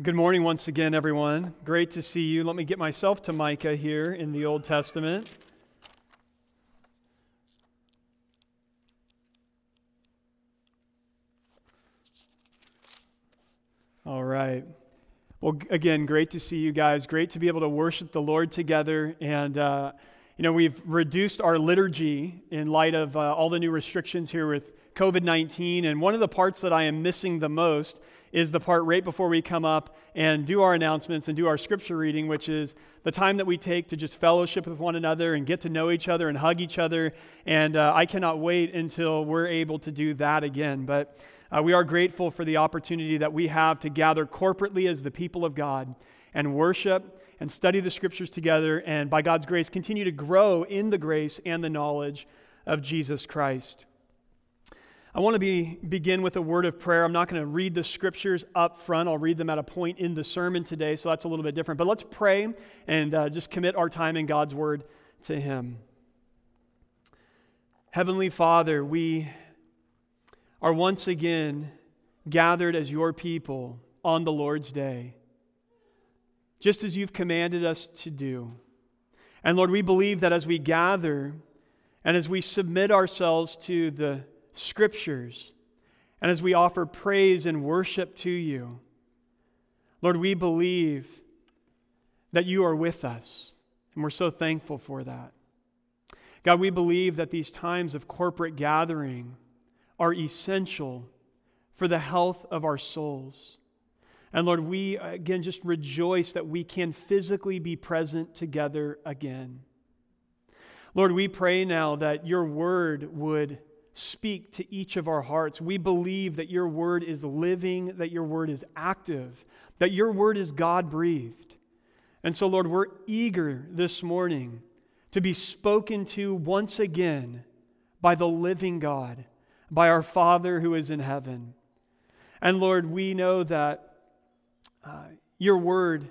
Good morning once again, everyone. Great to see you. Let me get myself to Micah here in the Old Testament. All right. Well, again, great to see you guys. Great to be able to worship the Lord together. And, uh, you know, we've reduced our liturgy in light of uh, all the new restrictions here with COVID 19. And one of the parts that I am missing the most is the part right before we come up and do our announcements and do our scripture reading, which is the time that we take to just fellowship with one another and get to know each other and hug each other. And uh, I cannot wait until we're able to do that again. But uh, we are grateful for the opportunity that we have to gather corporately as the people of God and worship and study the scriptures together, and by God's grace, continue to grow in the grace and the knowledge of Jesus Christ. I want to be, begin with a word of prayer. I'm not going to read the scriptures up front. I'll read them at a point in the sermon today, so that's a little bit different. But let's pray and uh, just commit our time in God's word to Him. Heavenly Father, we are once again gathered as your people on the Lord's day, just as you've commanded us to do. And Lord, we believe that as we gather and as we submit ourselves to the scriptures, and as we offer praise and worship to you, Lord, we believe that you are with us, and we're so thankful for that. God, we believe that these times of corporate gathering are essential for the health of our souls. And Lord, we again just rejoice that we can physically be present together again. Lord, we pray now that your word would speak to each of our hearts. We believe that your word is living, that your word is active, that your word is God breathed. And so, Lord, we're eager this morning to be spoken to once again by the living God, by our Father who is in heaven. And Lord, we know that uh, your word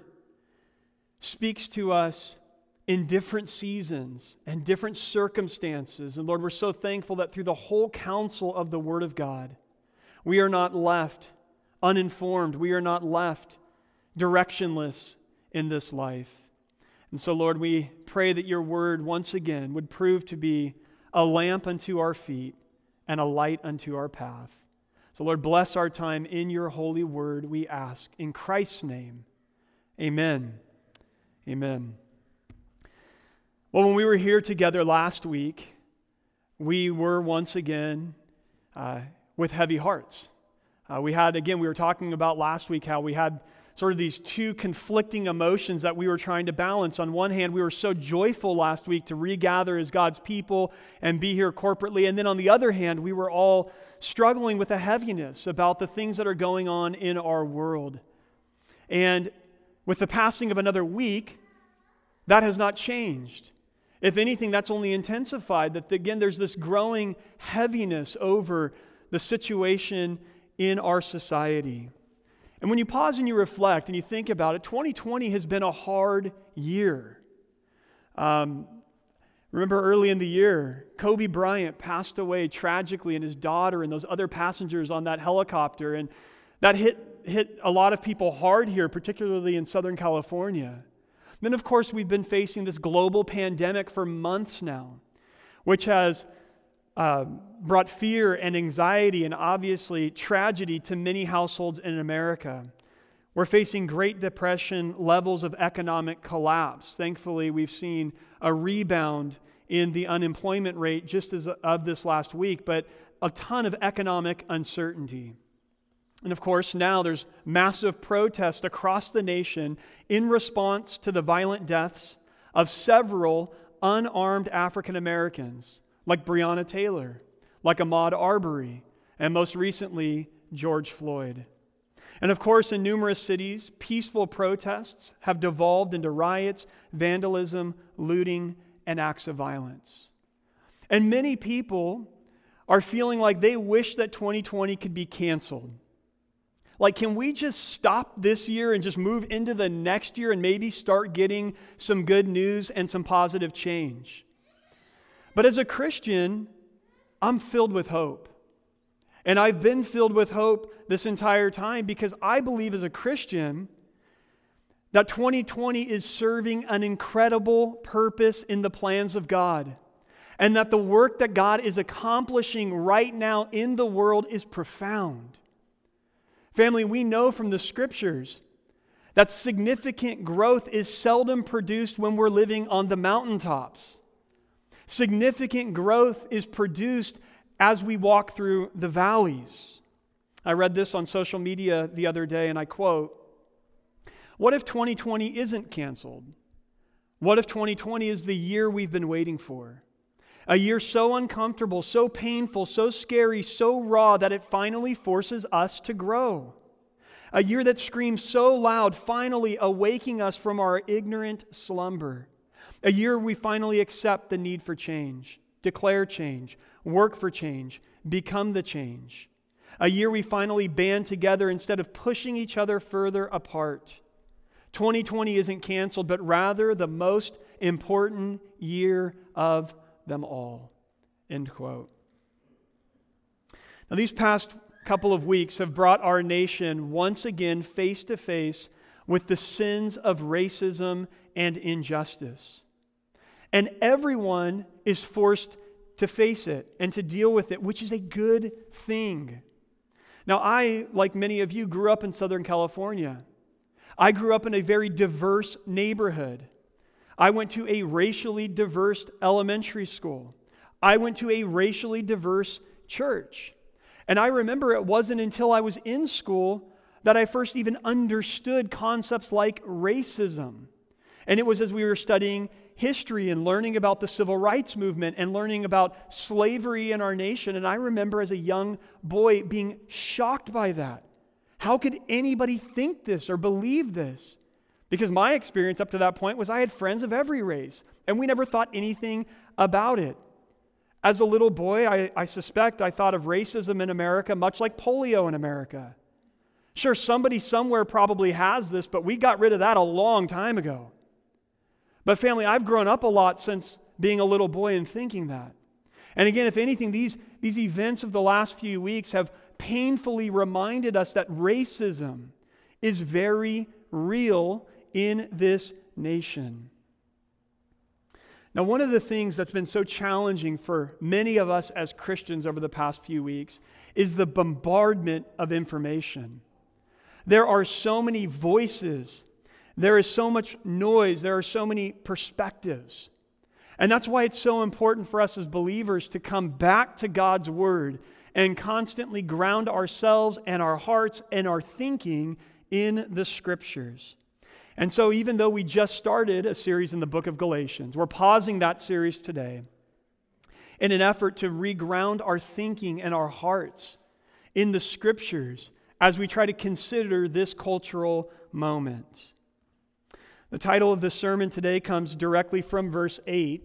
speaks to us in different seasons and different circumstances. And Lord, we're so thankful that through the whole counsel of the Word of God, we are not left uninformed. We are not left directionless in this life. And so, Lord, we pray that your Word once again would prove to be a lamp unto our feet and a light unto our path. So, Lord, bless our time in your holy word, we ask. In Christ's name, amen. Amen. Well, when we were here together last week, we were once again uh, with heavy hearts. Uh, we had, again, we were talking about last week how we had sort of these two conflicting emotions that we were trying to balance. On one hand, we were so joyful last week to regather as God's people and be here corporately. And then on the other hand, we were all struggling with a heaviness about the things that are going on in our world. And with the passing of another week, that has not changed. If anything, that's only intensified. That again, there's this growing heaviness over the situation in our society. And when you pause and you reflect and you think about it, 2020 has been a hard year. Um, remember early in the year, Kobe Bryant passed away tragically, and his daughter and those other passengers on that helicopter. And that hit, hit a lot of people hard here, particularly in Southern California. Then, of course, we've been facing this global pandemic for months now, which has uh, brought fear and anxiety and obviously tragedy to many households in America. We're facing Great Depression levels of economic collapse. Thankfully, we've seen a rebound in the unemployment rate just as of this last week, but a ton of economic uncertainty. And of course, now there's massive protest across the nation in response to the violent deaths of several unarmed African Americans, like Breonna Taylor, like Ahmaud Arbery, and most recently, George Floyd. And of course, in numerous cities, peaceful protests have devolved into riots, vandalism, looting, and acts of violence. And many people are feeling like they wish that 2020 could be canceled like, can we just stop this year and just move into the next year and maybe start getting some good news and some positive change? But as a Christian, I'm filled with hope. And I've been filled with hope this entire time because I believe as a Christian that 2020 is serving an incredible purpose in the plans of God, and that the work that God is accomplishing right now in the world is profound. Family, we know from the scriptures that significant growth is seldom produced when we're living on the mountaintops. Significant growth is produced as we walk through the valleys. I read this on social media the other day, and I quote What if 2020 isn't canceled? What if 2020 is the year we've been waiting for? A year so uncomfortable, so painful, so scary, so raw that it finally forces us to grow. A year that screams so loud, finally awaking us from our ignorant slumber. A year we finally accept the need for change, declare change, work for change, become the change. A year we finally band together instead of pushing each other further apart. 2020 isn't canceled, but rather the most important year of them all. End quote. Now, these past couple of weeks have brought our nation once again face to face with the sins of racism and injustice. And everyone is forced to face it and to deal with it, which is a good thing. Now, I, like many of you, grew up in Southern California. I grew up in a very diverse neighborhood. I went to a racially diverse elementary school. I went to a racially diverse church. And I remember it wasn't until I was in school that I first even understood concepts like racism. And it was as we were studying history and learning about the civil rights movement and learning about slavery in our nation. And I remember as a young boy being shocked by that. How could anybody think this or believe this? Because my experience up to that point was I had friends of every race, and we never thought anything about it. As a little boy, I, I, suspect I thought of racism in America much like polio in America. Sure, somebody somewhere probably has this, but we got rid of that a long time ago. But, family, I've grown up a lot since being a little boy and thinking that. And again, if anything, these, these events of the last few weeks have painfully reminded us that racism is very real in this nation. Now, one of the things that's been so challenging for many of us as Christians over the past few weeks is the bombardment of information. There are so many voices there is so much noise, there are so many perspectives. And that's why it's so important for us as believers to come back to God's Word and constantly ground ourselves and our hearts and our thinking in the Scriptures. And so, even though we just started a series in the book of Galatians, we're pausing that series today in an effort to reground our thinking and our hearts in the Scriptures as we try to consider this cultural moment. The title of the sermon today comes directly from verse 8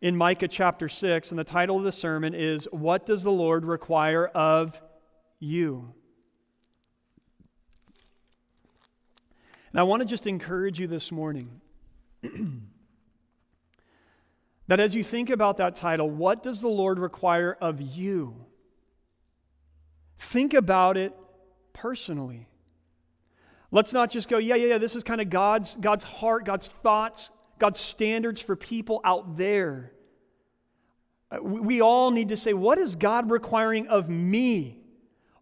in Micah chapter 6, and the title of the sermon is What Does the Lord Require of You? And I want to just encourage you this morning that as you think about that title, what does the Lord require of you? Think about it personally. Let's not just go, yeah, yeah, yeah, this is kind of God's, God's heart, God's thoughts, God's standards for people out there. Uh, we all need to say, what is God requiring of me?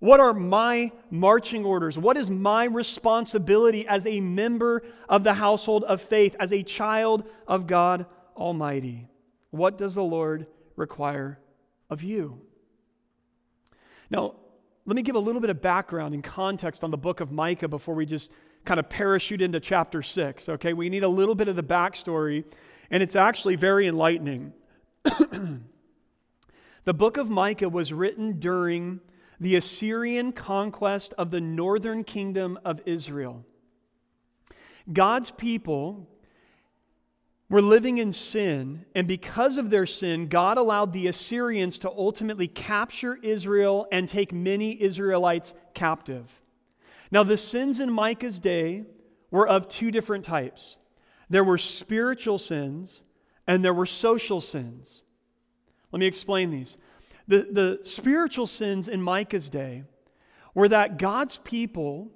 What are my marching orders? What is my responsibility as a member of the household of faith, as a child of God Almighty? What does the Lord require of you? Now, let me give a little bit of background and context on the book of Micah before we just kind of parachute into chapter 6. Okay, we need a little bit of the backstory, and it's actually very enlightening. the book of Micah was written during the Assyrian conquest of the northern kingdom of Israel. God's people, were living in sin, and because of their sin, God allowed the Assyrians to ultimately capture Israel and take many Israelites captive. Now, the sins in Micah's day were of two different types there were spiritual sins and there were social sins. Let me explain these. The, the spiritual sins in Micah's day were that God's people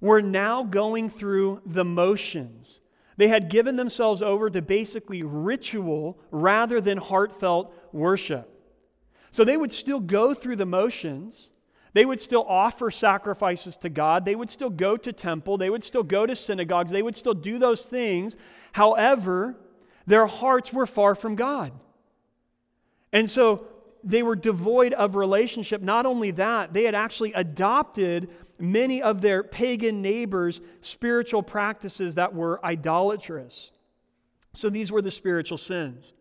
were now going through the motions. They had given themselves over to basically ritual rather than heartfelt worship. So they would still go through the motions. They would still offer sacrifices to God. They would still go to temple. They would still go to synagogues. They would still do those things. However, their hearts were far from God. And so they were devoid of relationship. Not only that, they had actually adopted many of their pagan neighbors' spiritual practices that were idolatrous. So these were the spiritual sins.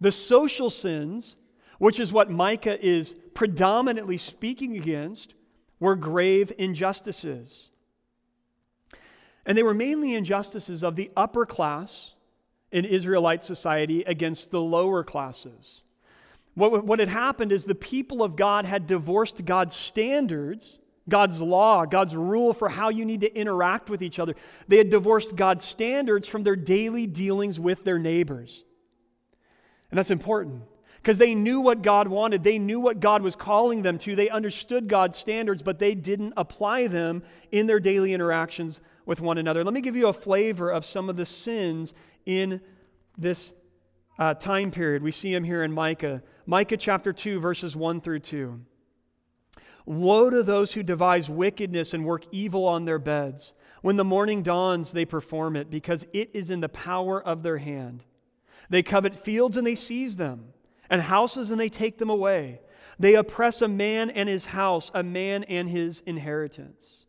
The social sins, which is what Micah is predominantly speaking against, were grave injustices. And they were mainly injustices of the upper class in Israelite society against the lower classes. What, what had happened is the people of God had divorced God's standards, God's law, God's rule for how you need to interact with each other. They had divorced God's standards from their daily dealings with their neighbors. And that's important because they knew what God wanted. They knew what God was calling them to. They understood God's standards, but they didn't apply them in their daily interactions with one another. Let me give you a flavor of some of the sins in this uh, time period. We see him here in Micah. Micah chapter 2, verses 1 through 2. Woe to those who devise wickedness and work evil on their beds. When the morning dawns, they perform it, because it is in the power of their hand. They covet fields and they seize them, and houses and they take them away. They oppress a man and his house, a man and his inheritance.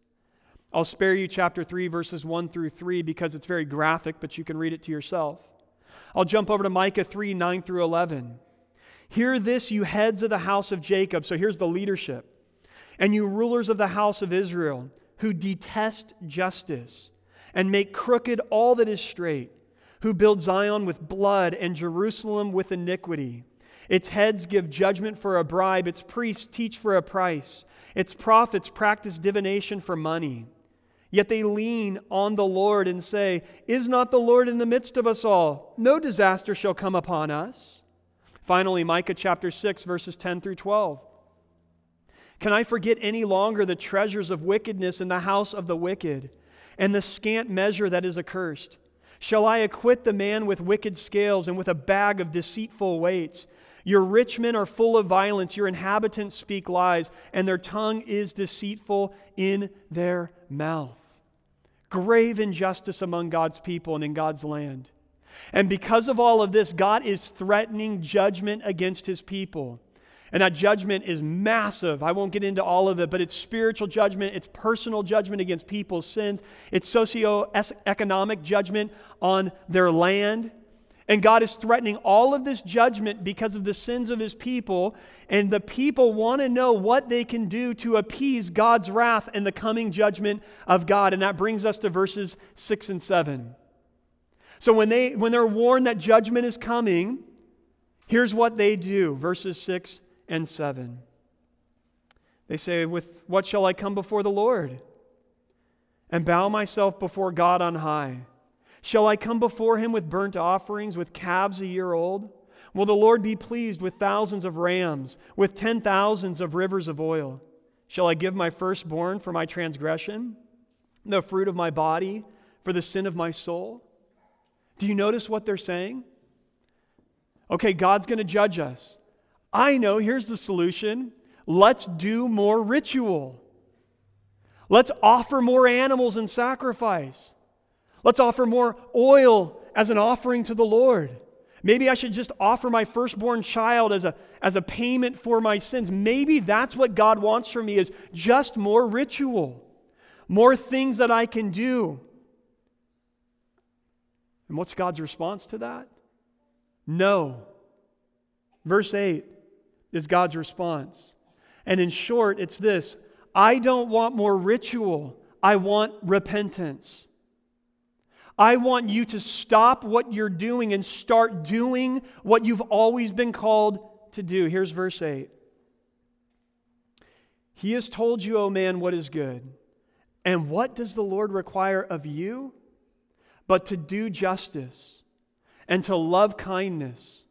I'll spare you chapter 3, verses 1 through 3, because it's very graphic, but you can read it to yourself. I'll jump over to Micah 3, 9 through 11. Hear this, you heads of the house of Jacob. So here's the leadership. And you rulers of the house of Israel, who detest justice and make crooked all that is straight, who build Zion with blood and Jerusalem with iniquity. Its heads give judgment for a bribe, its priests teach for a price, its prophets practice divination for money. Yet they lean on the Lord and say, Is not the Lord in the midst of us all? No disaster shall come upon us. Finally, Micah chapter 6, verses 10 through 12. Can I forget any longer the treasures of wickedness in the house of the wicked, and the scant measure that is accursed? Shall I acquit the man with wicked scales and with a bag of deceitful weights? Your rich men are full of violence, your inhabitants speak lies, and their tongue is deceitful in their mouth. Grave injustice among God's people and in God's land. And because of all of this, God is threatening judgment against his people. And that judgment is massive. I won't get into all of it, but it's spiritual judgment, it's personal judgment against people's sins, it's socio-economic judgment on their land. And God is threatening all of this judgment because of the sins of his people. And the people want to know what they can do to appease God's wrath and the coming judgment of God. And that brings us to verses 6 and 7. So when, they, when they're warned that judgment is coming, here's what they do verses 6 and 7. They say, With what shall I come before the Lord? And bow myself before God on high. Shall I come before him with burnt offerings, with calves a year old? Will the Lord be pleased with thousands of rams, with ten thousands of rivers of oil? Shall I give my firstborn for my transgression, the fruit of my body for the sin of my soul? Do you notice what they're saying? Okay, God's going to judge us. I know, here's the solution. Let's do more ritual. Let's offer more animals in sacrifice. Let's offer more oil as an offering to the Lord. Maybe I should just offer my firstborn child as a, as a payment for my sins. Maybe that's what God wants from me is just more ritual, more things that I can do. And what's God's response to that? No. Verse 8 is God's response. And in short, it's this I don't want more ritual, I want repentance. I want you to stop what you're doing and start doing what you've always been called to do. Here's verse 8 He has told you, O man, what is good. And what does the Lord require of you? but to do justice and to love kindness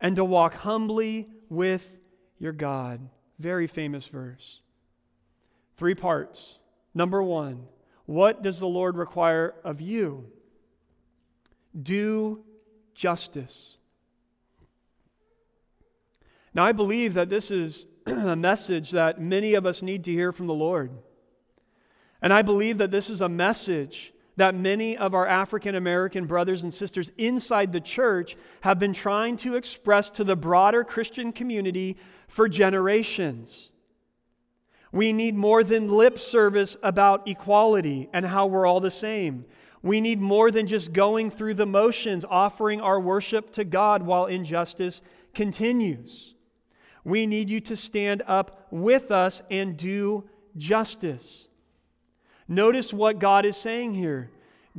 and to walk humbly with your God. Very famous verse. Three parts. Number one, What does the Lord require of you? Do justice. Now, I believe that this is a message that many of us need to hear from the Lord. And I believe that this is a message that many of our African American brothers and sisters inside the church have been trying to express to the broader Christian community for generations. We need more than lip service about equality and how we're all the same. We need more than just going through the motions, offering our worship to God while injustice continues. We need you to stand up with us and do justice. Notice what God is saying here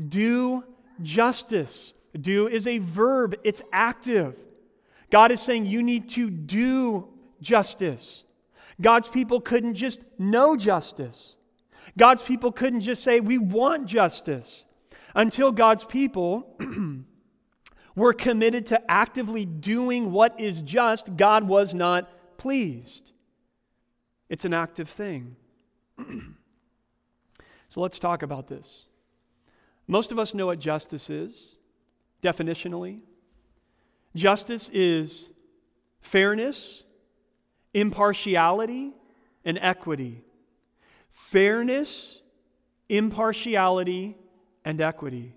do justice. Do is a verb, it's active. God is saying you need to do justice. God's people couldn't just know justice. God's people couldn't just say, We want justice. Until God's people were committed to actively doing what is just, God was not pleased. It's an active thing. so let's talk about this. Most of us know what justice is, definitionally. Justice is fairness impartiality, and equity. Fairness, impartiality, and equity.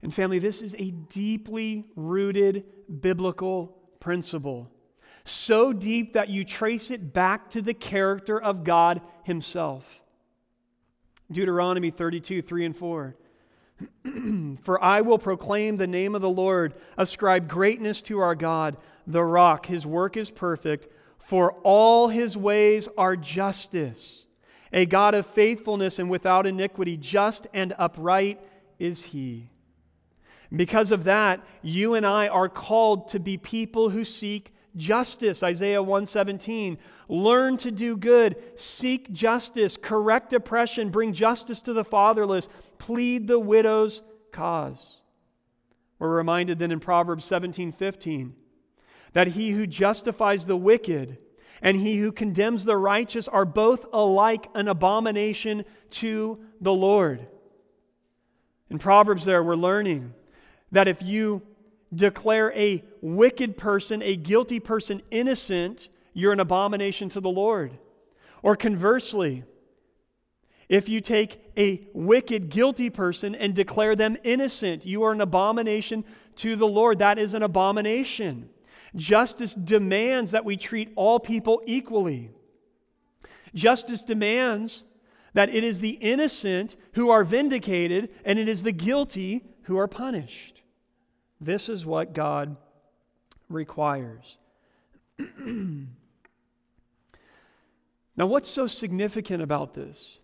And, family, this is a deeply rooted biblical principle. So deep that you trace it back to the character of God Himself. Deuteronomy 32, 3 and 4. For I will proclaim the name of the Lord, ascribe greatness to our God, the rock. His work is perfect for all his ways are justice, a God of faithfulness and without iniquity, just and upright is he. Because of that, you and I are called to be people who seek justice. Isaiah 117. Learn to do good, seek justice, correct oppression, bring justice to the fatherless, plead the widow's cause. We're reminded then in Proverbs 17 15 that he who justifies the wicked and he who condemns the righteous are both alike an abomination to the Lord. In Proverbs, there we're learning that if you declare a wicked person, a guilty person, innocent, you're an abomination to the Lord. Or conversely, if you take a wicked, guilty person and declare them innocent, you are an abomination to the Lord. That is an abomination. Justice demands that we treat all people equally. Justice demands that it is the innocent who are vindicated and it is the guilty who are punished. This is what God requires. now, what's so significant about this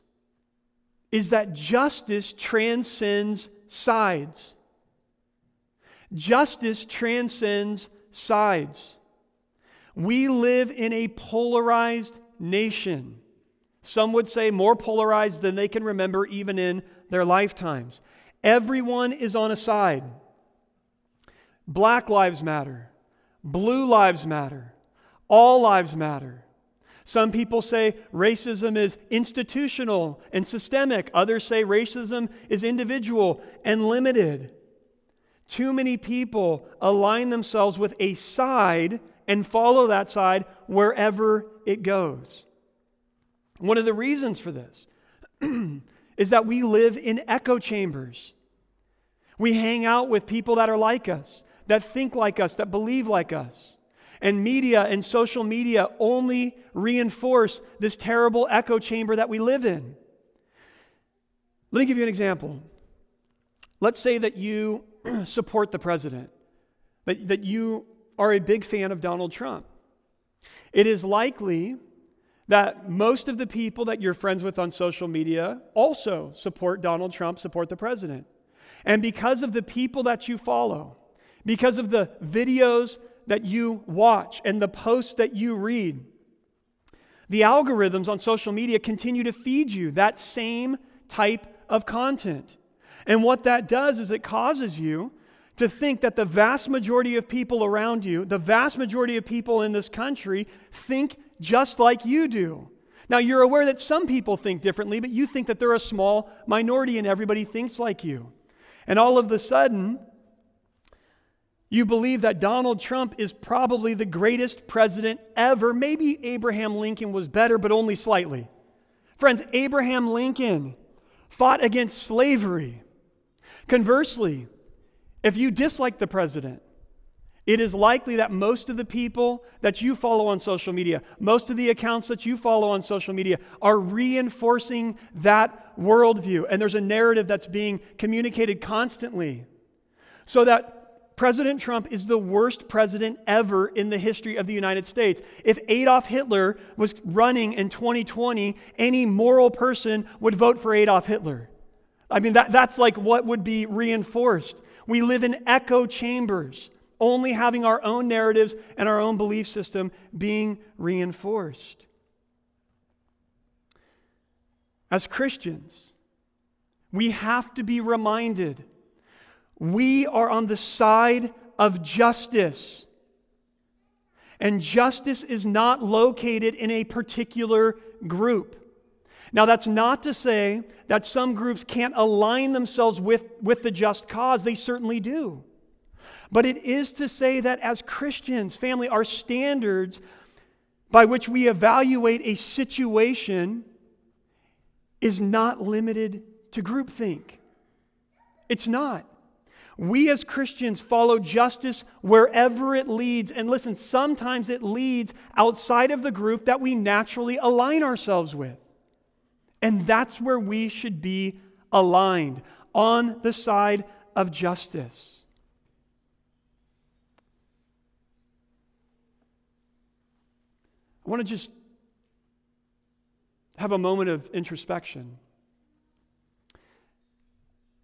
is that justice transcends sides. Justice transcends sides. We live in a polarized nation. Some would say more polarized than they can remember even in their lifetimes. Everyone is on a side. Black lives matter. Blue lives matter. All lives matter. Some people say racism is institutional and systemic. Others say racism is individual and limited. Too many people align themselves with a side and follow that side wherever it goes. One of the reasons for this is that we live in echo chambers. We hang out with people that are like us, that think like us, that believe like us. And media and social media only reinforce this terrible echo chamber that we live in. Let me give you an example. Let's say that you support the president, that, that you are a big fan of Donald Trump. It is likely that most of the people that you're friends with on social media also support Donald Trump, support the president. And because of the people that you follow, because of the videos that you watch and the posts that you read, the algorithms on social media continue to feed you that same type of content. And what that does is it causes you to think that the vast majority of people around you, the vast majority of people in this country, think just like you do. Now, you're aware that some people think differently, but you think that they're a small minority and everybody thinks like you. And all of a sudden, you believe that Donald Trump is probably the greatest president ever. Maybe Abraham Lincoln was better, but only slightly. Friends, Abraham Lincoln fought against slavery. Conversely, if you dislike the president, it is likely that most of the people that you follow on social media, most of the accounts that you follow on social media, are reinforcing that worldview. And there's a narrative that's being communicated constantly. So that President Trump is the worst president ever in the history of the United States. If Adolf Hitler was running in 2020, any moral person would vote for Adolf Hitler. I mean, that, that's like what would be reinforced. We live in echo chambers only having our own narratives and our own belief system being reinforced. As Christians, we have to be reminded we are on the side of justice. And justice is not located in a particular group. Now, that's not to say that some groups can't align themselves with, with the just cause, they certainly do. But it is to say that as Christians, family, our standards by which we evaluate a situation is not limited to groupthink. It's not. We as Christians follow justice wherever it leads. And listen, sometimes it leads outside of the group that we naturally align ourselves with. And that's where we should be aligned on the side of justice. I want to just have a moment of introspection.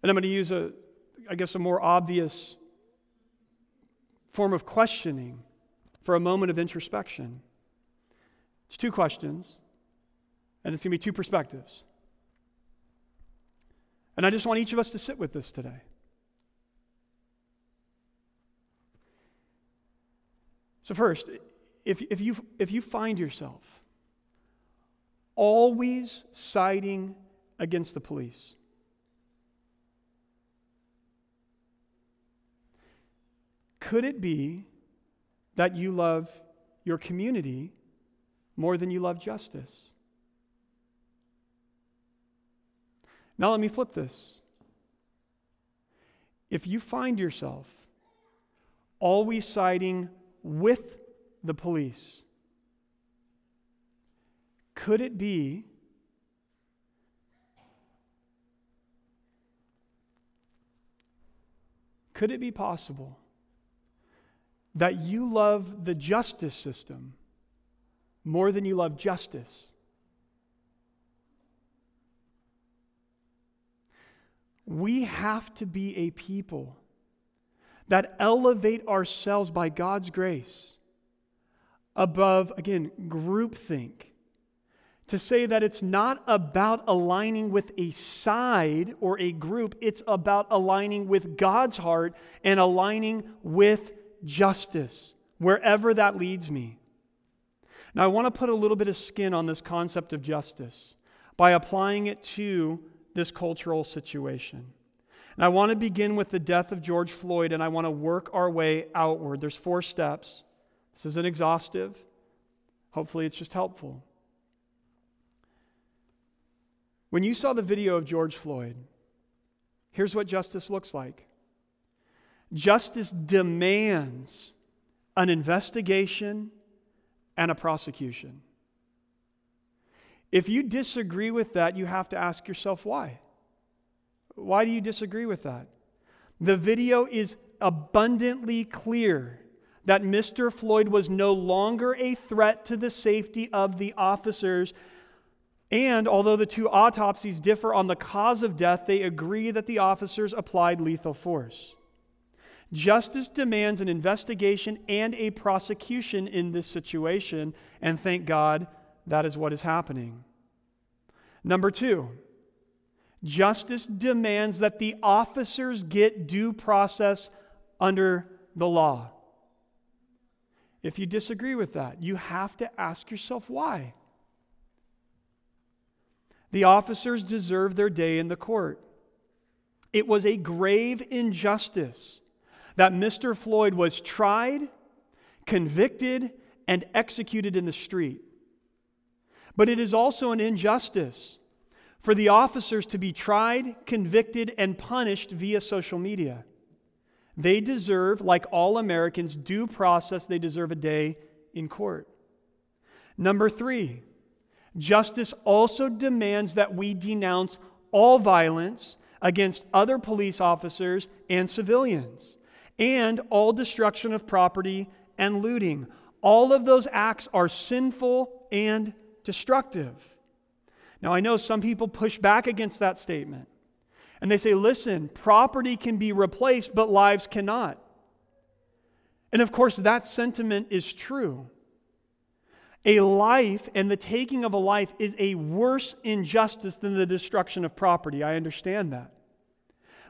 And I'm going to use a, I guess, a more obvious form of questioning for a moment of introspection. It's two questions, and it's going to be two perspectives. And I just want each of us to sit with this today. So, first, if, if, you, if you find yourself always siding against the police, could it be that you love your community more than you love justice? Now, let me flip this. If you find yourself always siding with the police. Could it be Could it be possible that you love the justice system more than you love justice? We have to be a people that elevate ourselves by God's grace above, again, groupthink. To say that it's not about aligning with a side or a group, it's about aligning with God's heart and aligning with justice, wherever that leads me. Now, I want to put a little bit of skin on this concept of justice by applying it to this cultural situation. And I want to begin with the death of George Floyd and I want to work our way outward. There's four steps. This isn't exhaustive. Hopefully, it's just helpful. When you saw the video of George Floyd, here's what justice looks like justice demands an investigation and a prosecution. If you disagree with that, you have to ask yourself why. Why do you disagree with that? The video is abundantly clear that Mr. Floyd was no longer a threat to the safety of the officers. And although the two autopsies differ on the cause of death, they agree that the officers applied lethal force. Justice demands an investigation and a prosecution in this situation, and thank God that is what is happening. Number two, justice demands that the officers get due process under the law. If you disagree with that, you have to ask yourself why. The officers deserve their day in the court. It was a grave injustice that Mr. Floyd was tried, convicted, and executed in the street. But it is also an injustice for the officers to be tried, convicted, and punished via social media. They deserve, like all Americans, due process. They deserve a day in court. Number three, justice also demands that we denounce all violence against other police officers and civilians, and all destruction of property and looting. All of those acts are sinful and destructive. Now, I know some people push back against that statement. And they say, listen, property can be replaced, but lives cannot. And of course, that sentiment is true. A life and the taking of a life is a worse injustice than the destruction of property. I understand that.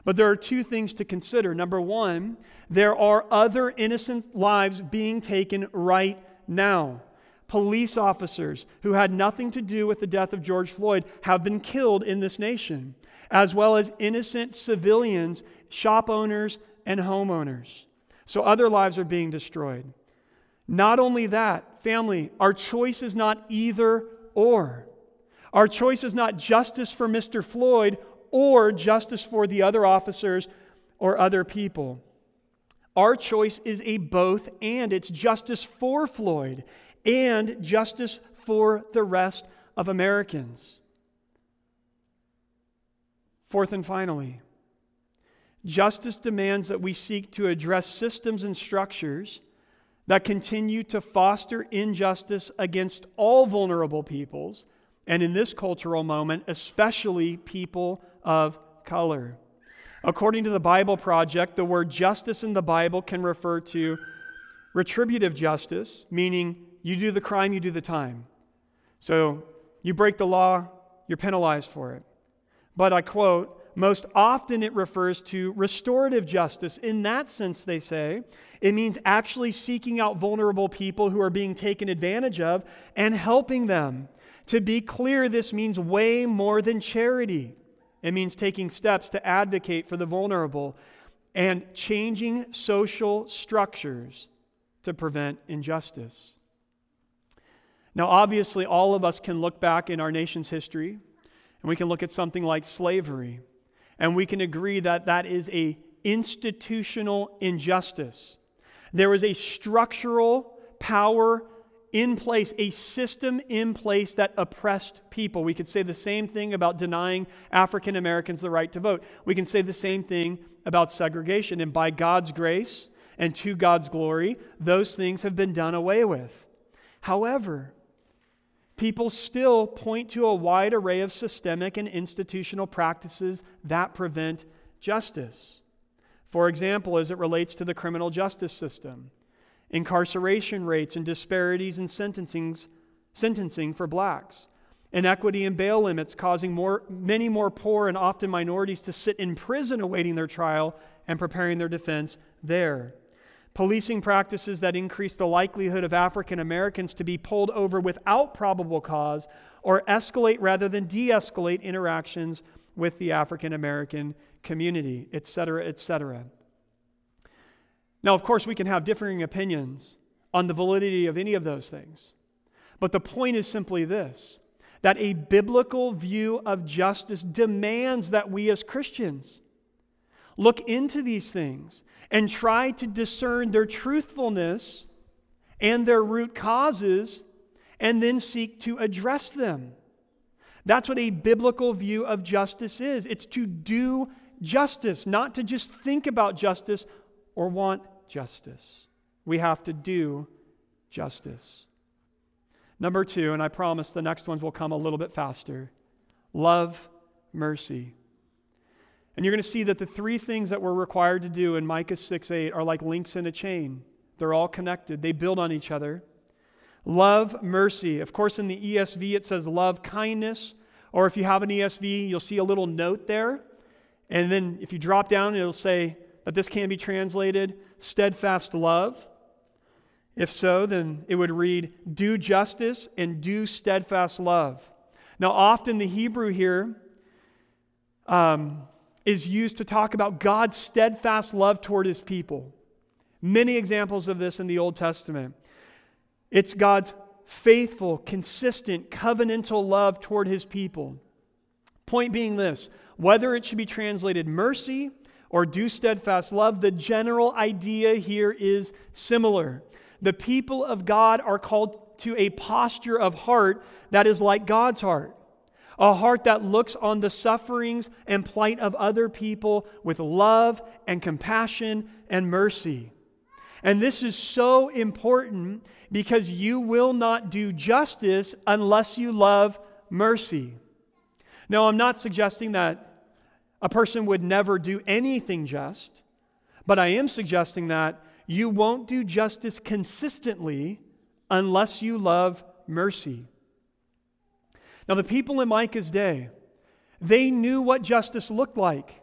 But there are two things to consider. Number one, there are other innocent lives being taken right now. Police officers who had nothing to do with the death of George Floyd have been killed in this nation, as well as innocent civilians, shop owners, and homeowners. So other lives are being destroyed. Not only that, family, our choice is not either or. Our choice is not justice for Mr. Floyd or justice for the other officers or other people. Our choice is a both and. It's justice for Floyd and justice for the rest of Americans. Fourth and finally, justice demands that we seek to address systems and structures that continue to foster injustice against all vulnerable peoples, and in this cultural moment, especially people of color. According to the Bible Project, the word justice in the Bible can refer to retributive justice, meaning you do the crime, you do the time. So you break the law, you're penalized for it. But I quote, most often it refers to restorative justice. In that sense, they say, it means actually seeking out vulnerable people who are being taken advantage of and helping them. To be clear, this means way more than charity. It means taking steps to advocate for the vulnerable and changing social structures to prevent injustice. Now, obviously, all of us can look back in our nation's history and we can look at something like slavery and we can agree that that is a institutional injustice. There was a structural power in place, a system in place that oppressed people. We could say the same thing about denying African Americans the right to vote. We can say the same thing about segregation. And by God's grace and to God's glory, those things have been done away with. However, people still point to a wide array of systemic and institutional practices that prevent justice. For example, as it relates to the criminal justice system, incarceration rates and disparities in sentencing for blacks, inequity in bail limits causing more, many more poor and often minorities to sit in prison awaiting their trial and preparing their defense there policing practices that increase the likelihood of African Americans to be pulled over without probable cause or escalate rather than de escalate interactions with the African American community, etc., etc. Now, of course, we can have differing opinions on the validity of any of those things. But the point is simply this that a biblical view of justice demands that we as Christians look into these things and try to discern their truthfulness and their root causes and then seek to address them. That's what a biblical view of justice is it's to do justice, not to just think about justice or want justice. We have to do justice. Number two, and I promise the next ones will come a little bit faster love mercy. And you're going to see that the three things that we're required to do in Micah 6 8 are like links in a chain. They're all connected, they build on each other. Love mercy. Of course, in the ESV, it says love kindness. Or if you have an ESV, you'll see a little note there. And then if you drop down, it'll say that this can be translated steadfast love. If so, then it would read do justice and do steadfast love. Now, often the Hebrew here um, is used to talk about God's steadfast love toward his people. Many examples of this in the Old Testament. It's God's faithful, consistent, covenantal love toward his people. Point being this whether it should be translated mercy or do steadfast love, the general idea here is similar. The people of God are called to a posture of heart that is like God's heart a heart that looks on the sufferings and plight of other people with love and compassion and mercy. And this is so important because you will not do justice unless you love mercy. Now, I'm not suggesting that a person would never do anything just, but I am suggesting that you won't do justice consistently unless you love mercy. Now, the people in Micah's day, they knew what justice looked like.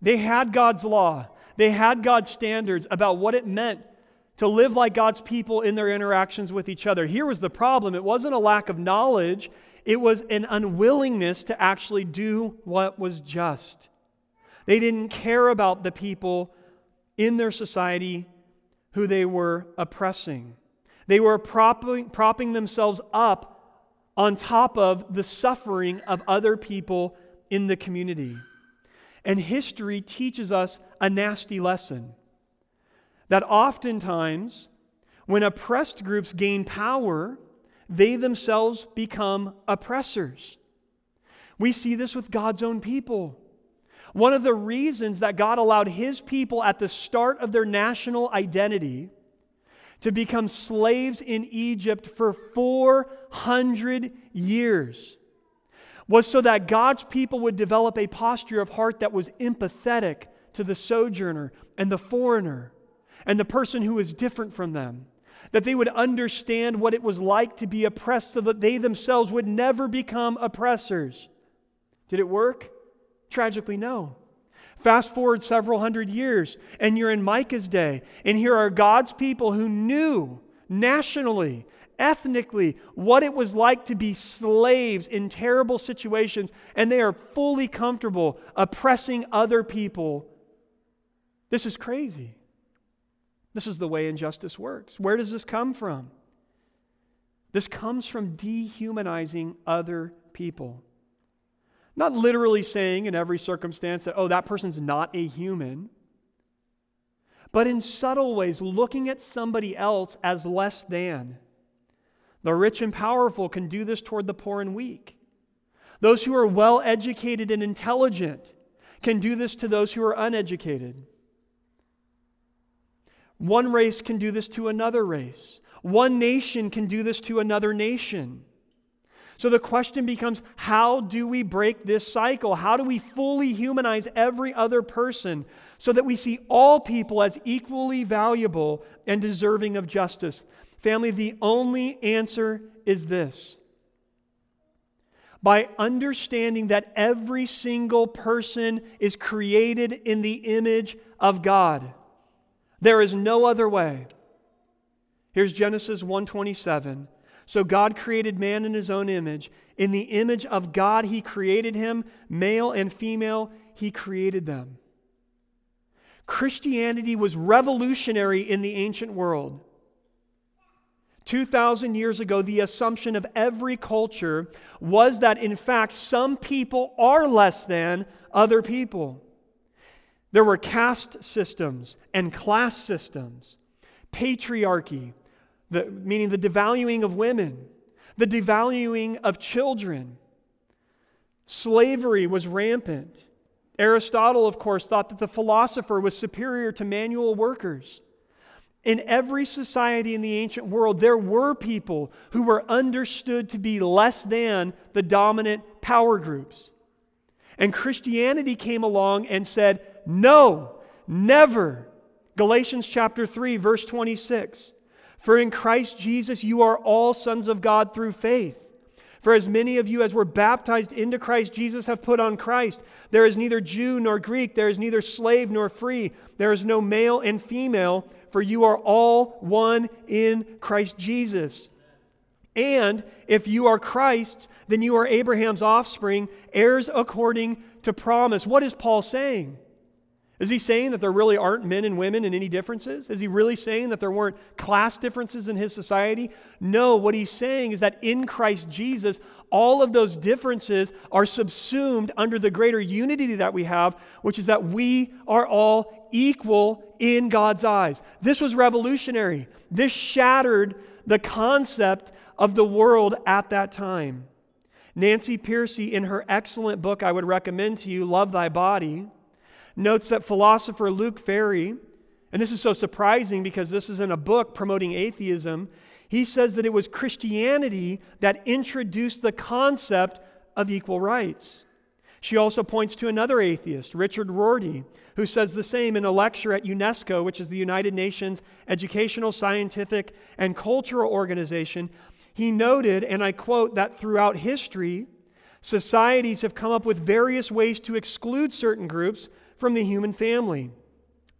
They had God's law, they had God's standards about what it meant to live like God's people in their interactions with each other. Here was the problem it wasn't a lack of knowledge, it was an unwillingness to actually do what was just. They didn't care about the people in their society who they were oppressing. They were propping, propping themselves up on top of the suffering of other people in the community. And history teaches us a nasty lesson that oftentimes, when oppressed groups gain power, they themselves become oppressors. We see this with God's own people. One of the reasons that God allowed his people at the start of their national identity to become slaves in Egypt for 400 years was so that God's people would develop a posture of heart that was empathetic to the sojourner and the foreigner and the person who is different from them. That they would understand what it was like to be oppressed so that they themselves would never become oppressors. Did it work? Tragically, no. Fast forward several hundred years, and you're in Micah's day, and here are God's people who knew nationally, ethnically, what it was like to be slaves in terrible situations, and they are fully comfortable oppressing other people. This is crazy. This is the way injustice works. Where does this come from? This comes from dehumanizing other people. Not literally saying in every circumstance that, oh, that person's not a human, but in subtle ways, looking at somebody else as less than. The rich and powerful can do this toward the poor and weak. Those who are well educated and intelligent can do this to those who are uneducated. One race can do this to another race. One nation can do this to another nation. So the question becomes how do we break this cycle? How do we fully humanize every other person so that we see all people as equally valuable and deserving of justice? Family, the only answer is this. By understanding that every single person is created in the image of God. There is no other way. Here's Genesis 127. So God created man in his own image. In the image of God, he created him, male and female, he created them. Christianity was revolutionary in the ancient world. 2,000 years ago, the assumption of every culture was that, in fact, some people are less than other people. There were caste systems and class systems, patriarchy, the, meaning the devaluing of women, the devaluing of children. Slavery was rampant. Aristotle, of course, thought that the philosopher was superior to manual workers. In every society in the ancient world, there were people who were understood to be less than the dominant power groups. And Christianity came along and said, No, never. Galatians chapter 3, verse 26. For in Christ Jesus you are all sons of God through faith. For as many of you as were baptized into Christ Jesus have put on Christ. There is neither Jew nor Greek, there is neither slave nor free, there is no male and female, for you are all one in Christ Jesus. And if you are Christ's, then you are Abraham's offspring, heirs according to promise. What is Paul saying? Is he saying that there really aren't men and women in any differences? Is he really saying that there weren't class differences in his society? No, what he's saying is that in Christ Jesus, all of those differences are subsumed under the greater unity that we have, which is that we are all equal in God's eyes. This was revolutionary. This shattered the concept of the world at that time. Nancy Pearcey, in her excellent book I would recommend to you, Love Thy Body, notes that philosopher Luc Ferry, and this is so surprising because this is in a book promoting atheism, he says that it was Christianity that introduced the concept of equal rights. She also points to another atheist, Richard Rorty, who says the same in a lecture at UNESCO, which is the United Nations Educational, Scientific, and Cultural Organization. He noted, and I quote, that throughout history, societies have come up with various ways to exclude certain groups from the human family.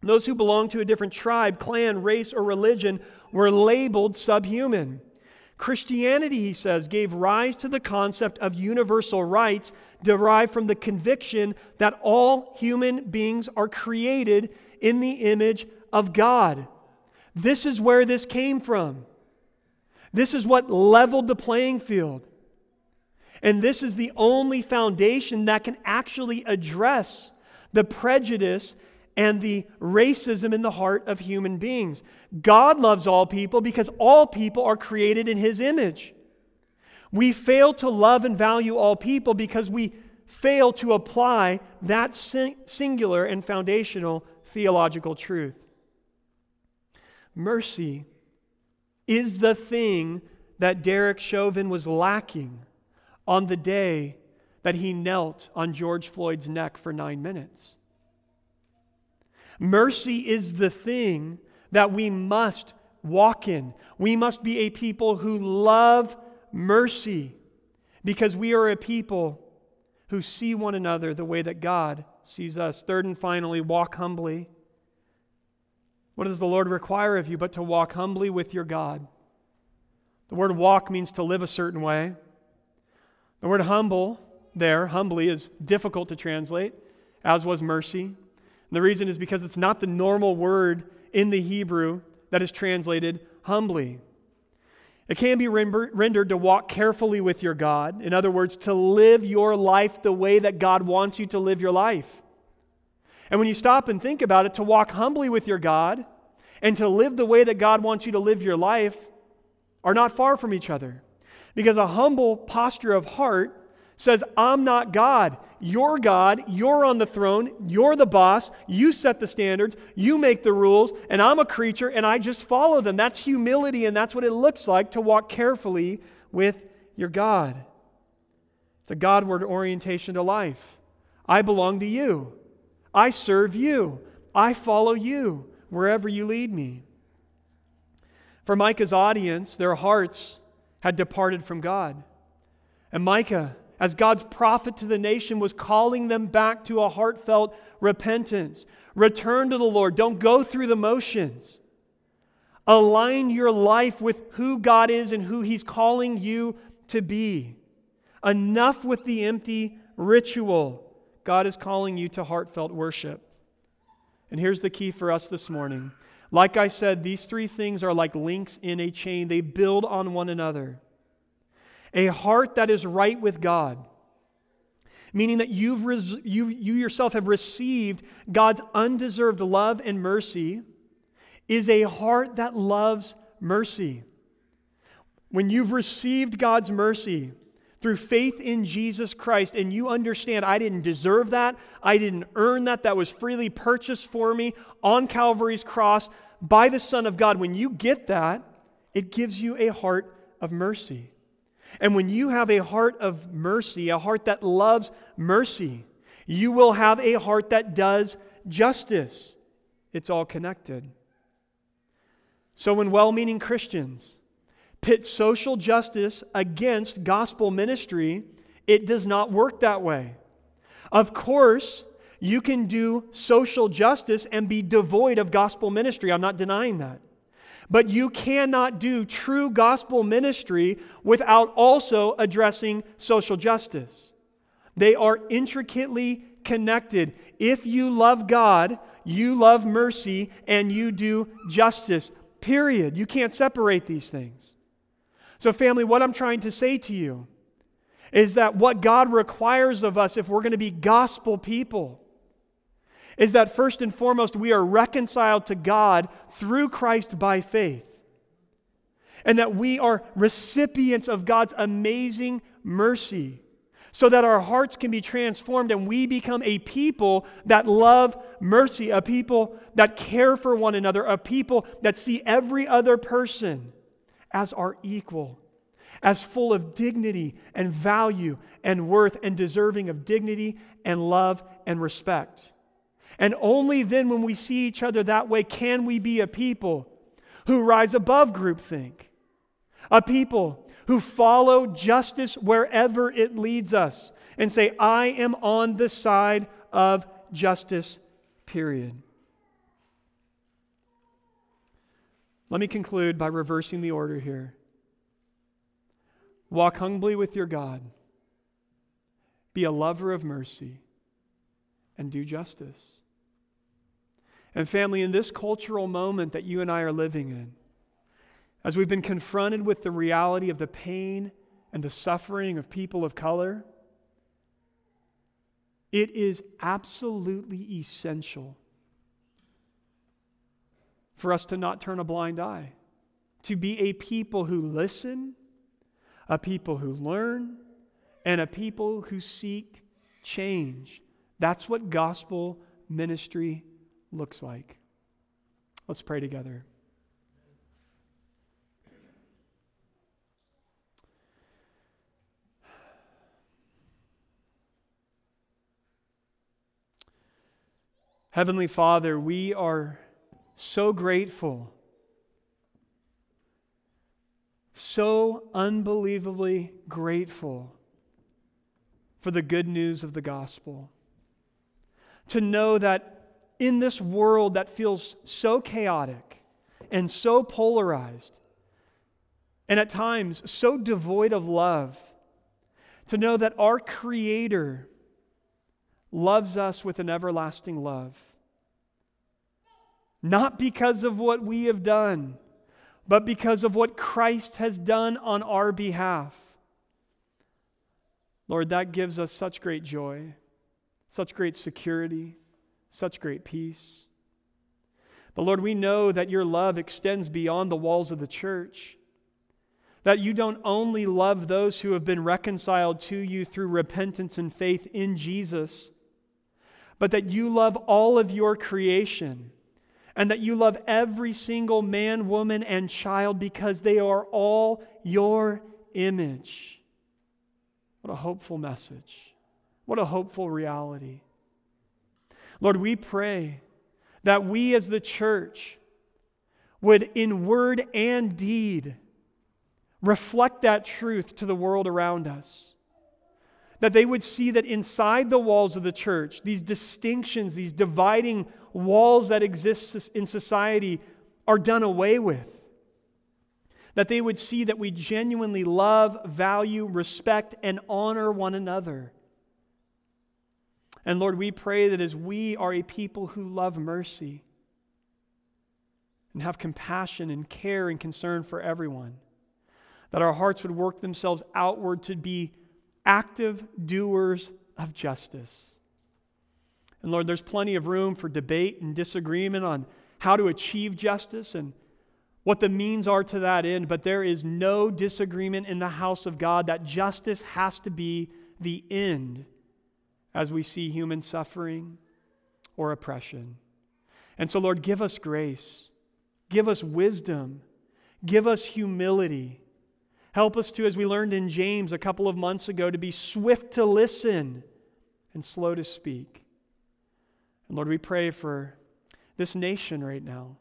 Those who belonged to a different tribe, clan, race, or religion were labeled subhuman. Christianity, he says, gave rise to the concept of universal rights derived from the conviction that all human beings are created in the image of God. This is where this came from. This is what leveled the playing field. And this is the only foundation that can actually address the prejudice and the racism in the heart of human beings. God loves all people because all people are created in His image. We fail to love and value all people because we fail to apply that singular and foundational theological truth. Mercy is the thing that Derek Chauvin was lacking on the day that he knelt on George Floyd's neck for nine minutes. Mercy is the thing that we must walk in. We must be a people who love mercy because we are a people who see one another the way that God sees us. Third and finally, walk humbly. What does the Lord require of you but to walk humbly with your God? The word walk means to live a certain way. The word humble there, humbly, is difficult to translate, as was mercy. And the reason is because it's not the normal word in the Hebrew that is translated humbly. It can be rendered to walk carefully with your God. In other words, to live your life the way that God wants you to live your life. And when you stop and think about it, to walk humbly with your God and to live the way that God wants you to live your life are not far from each other. Because a humble posture of heart says, I'm not God. You're God. You're on the throne. You're the boss. You set the standards. You make the rules. And I'm a creature and I just follow them. That's humility and that's what it looks like to walk carefully with your God. It's a Godward orientation to life. I belong to you. I serve you. I follow you wherever you lead me. For Micah's audience, their hearts had departed from God. And Micah as God's prophet to the nation, was calling them back to a heartfelt repentance. Return to the Lord. Don't go through the motions. Align your life with who God is and who He's calling you to be. Enough with the empty ritual. God is calling you to heartfelt worship. And here's the key for us this morning. Like I said, these three things are like links in a chain, they build on one another a heart that is right with God, meaning that you've res- you, you yourself have received God's undeserved love and mercy, is a heart that loves mercy. When you've received God's mercy through faith in Jesus Christ and you understand, I didn't deserve that, I didn't earn that, that was freely purchased for me on Calvary's cross by the Son of God, when you get that, it gives you a heart of mercy. And when you have a heart of mercy, a heart that loves mercy, you will have a heart that does justice. It's all connected. So when well meaning Christians pit social justice against gospel ministry, it does not work that way. Of course, you can do social justice and be devoid of gospel ministry. I'm not denying that. But you cannot do true gospel ministry without also addressing social justice. They are intricately connected. If you love God, you love mercy, and you do justice. Period. You can't separate these things. So, family, what I'm trying to say to you is that what God requires of us if we're going to be gospel people is that first and foremost, we are reconciled to God through Christ by faith. And that we are recipients of God's amazing mercy, so that our hearts can be transformed and we become a people that love mercy, a people that care for one another, a people that see every other person as our equal, as full of dignity and value and worth and deserving of dignity and love and respect. And only then, when we see each other that way, can we be a people who rise above groupthink, a people who follow justice wherever it leads us and say, I am on the side of justice, period. Let me conclude by reversing the order here. Walk humbly with your God, be a lover of mercy, and do justice. And, family, in this cultural moment that you and I are living in, as we've been confronted with the reality of the pain and the suffering of people of color, it is absolutely essential for us to not turn a blind eye, to be a people who listen, a people who learn, and a people who seek change. That's what gospel ministry looks like. Let's pray together. Heavenly Father, we are so grateful, so unbelievably grateful for the good news of the gospel. To know that in this world that feels so chaotic and so polarized, and at times so devoid of love, to know that our Creator loves us with an everlasting love. Not because of what we have done, but because of what Christ has done on our behalf. Lord, that gives us such great joy, such great security such great peace. But Lord, we know that your love extends beyond the walls of the church. That you don't only love those who have been reconciled to you through repentance and faith in Jesus, but that you love all of your creation and that you love every single man, woman, and child because they are all your image. What a hopeful message. What a hopeful reality. Lord, we pray that we as the church would, in word and deed, reflect that truth to the world around us. That they would see that inside the walls of the church, these distinctions, these dividing walls that exist in society are done away with. That they would see that we genuinely love, value, respect, and honor one another. And Lord, we pray that as we are a people who love mercy and have compassion and care and concern for everyone, that our hearts would work themselves outward to be active doers of justice. And Lord, there's plenty of room for debate and disagreement on how to achieve justice and what the means are to that end, but there is no disagreement in the house of God that justice has to be the end as we see human suffering or oppression. And so, Lord, give us grace, give us wisdom, give us humility. Help us to, as we learned in James a couple of months ago, to be swift to listen and slow to speak. And Lord, we pray for this nation right now.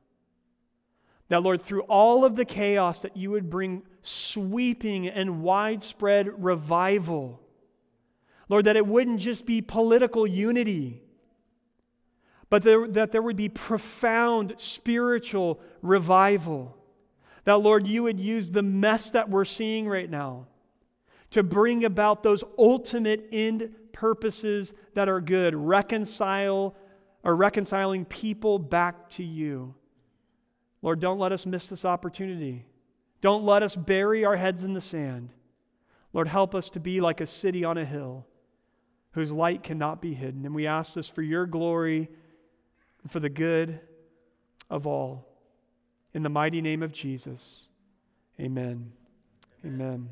That, Lord, through all of the chaos, that you would bring sweeping and widespread revival Lord, that it wouldn't just be political unity, but there, that there would be profound spiritual revival. That, Lord, you would use the mess that we're seeing right now to bring about those ultimate end purposes that are good, reconcile or reconciling people back to you. Lord, don't let us miss this opportunity. Don't let us bury our heads in the sand. Lord, help us to be like a city on a hill whose light cannot be hidden. And we ask this for your glory and for the good of all. In the mighty name of Jesus, amen. Amen.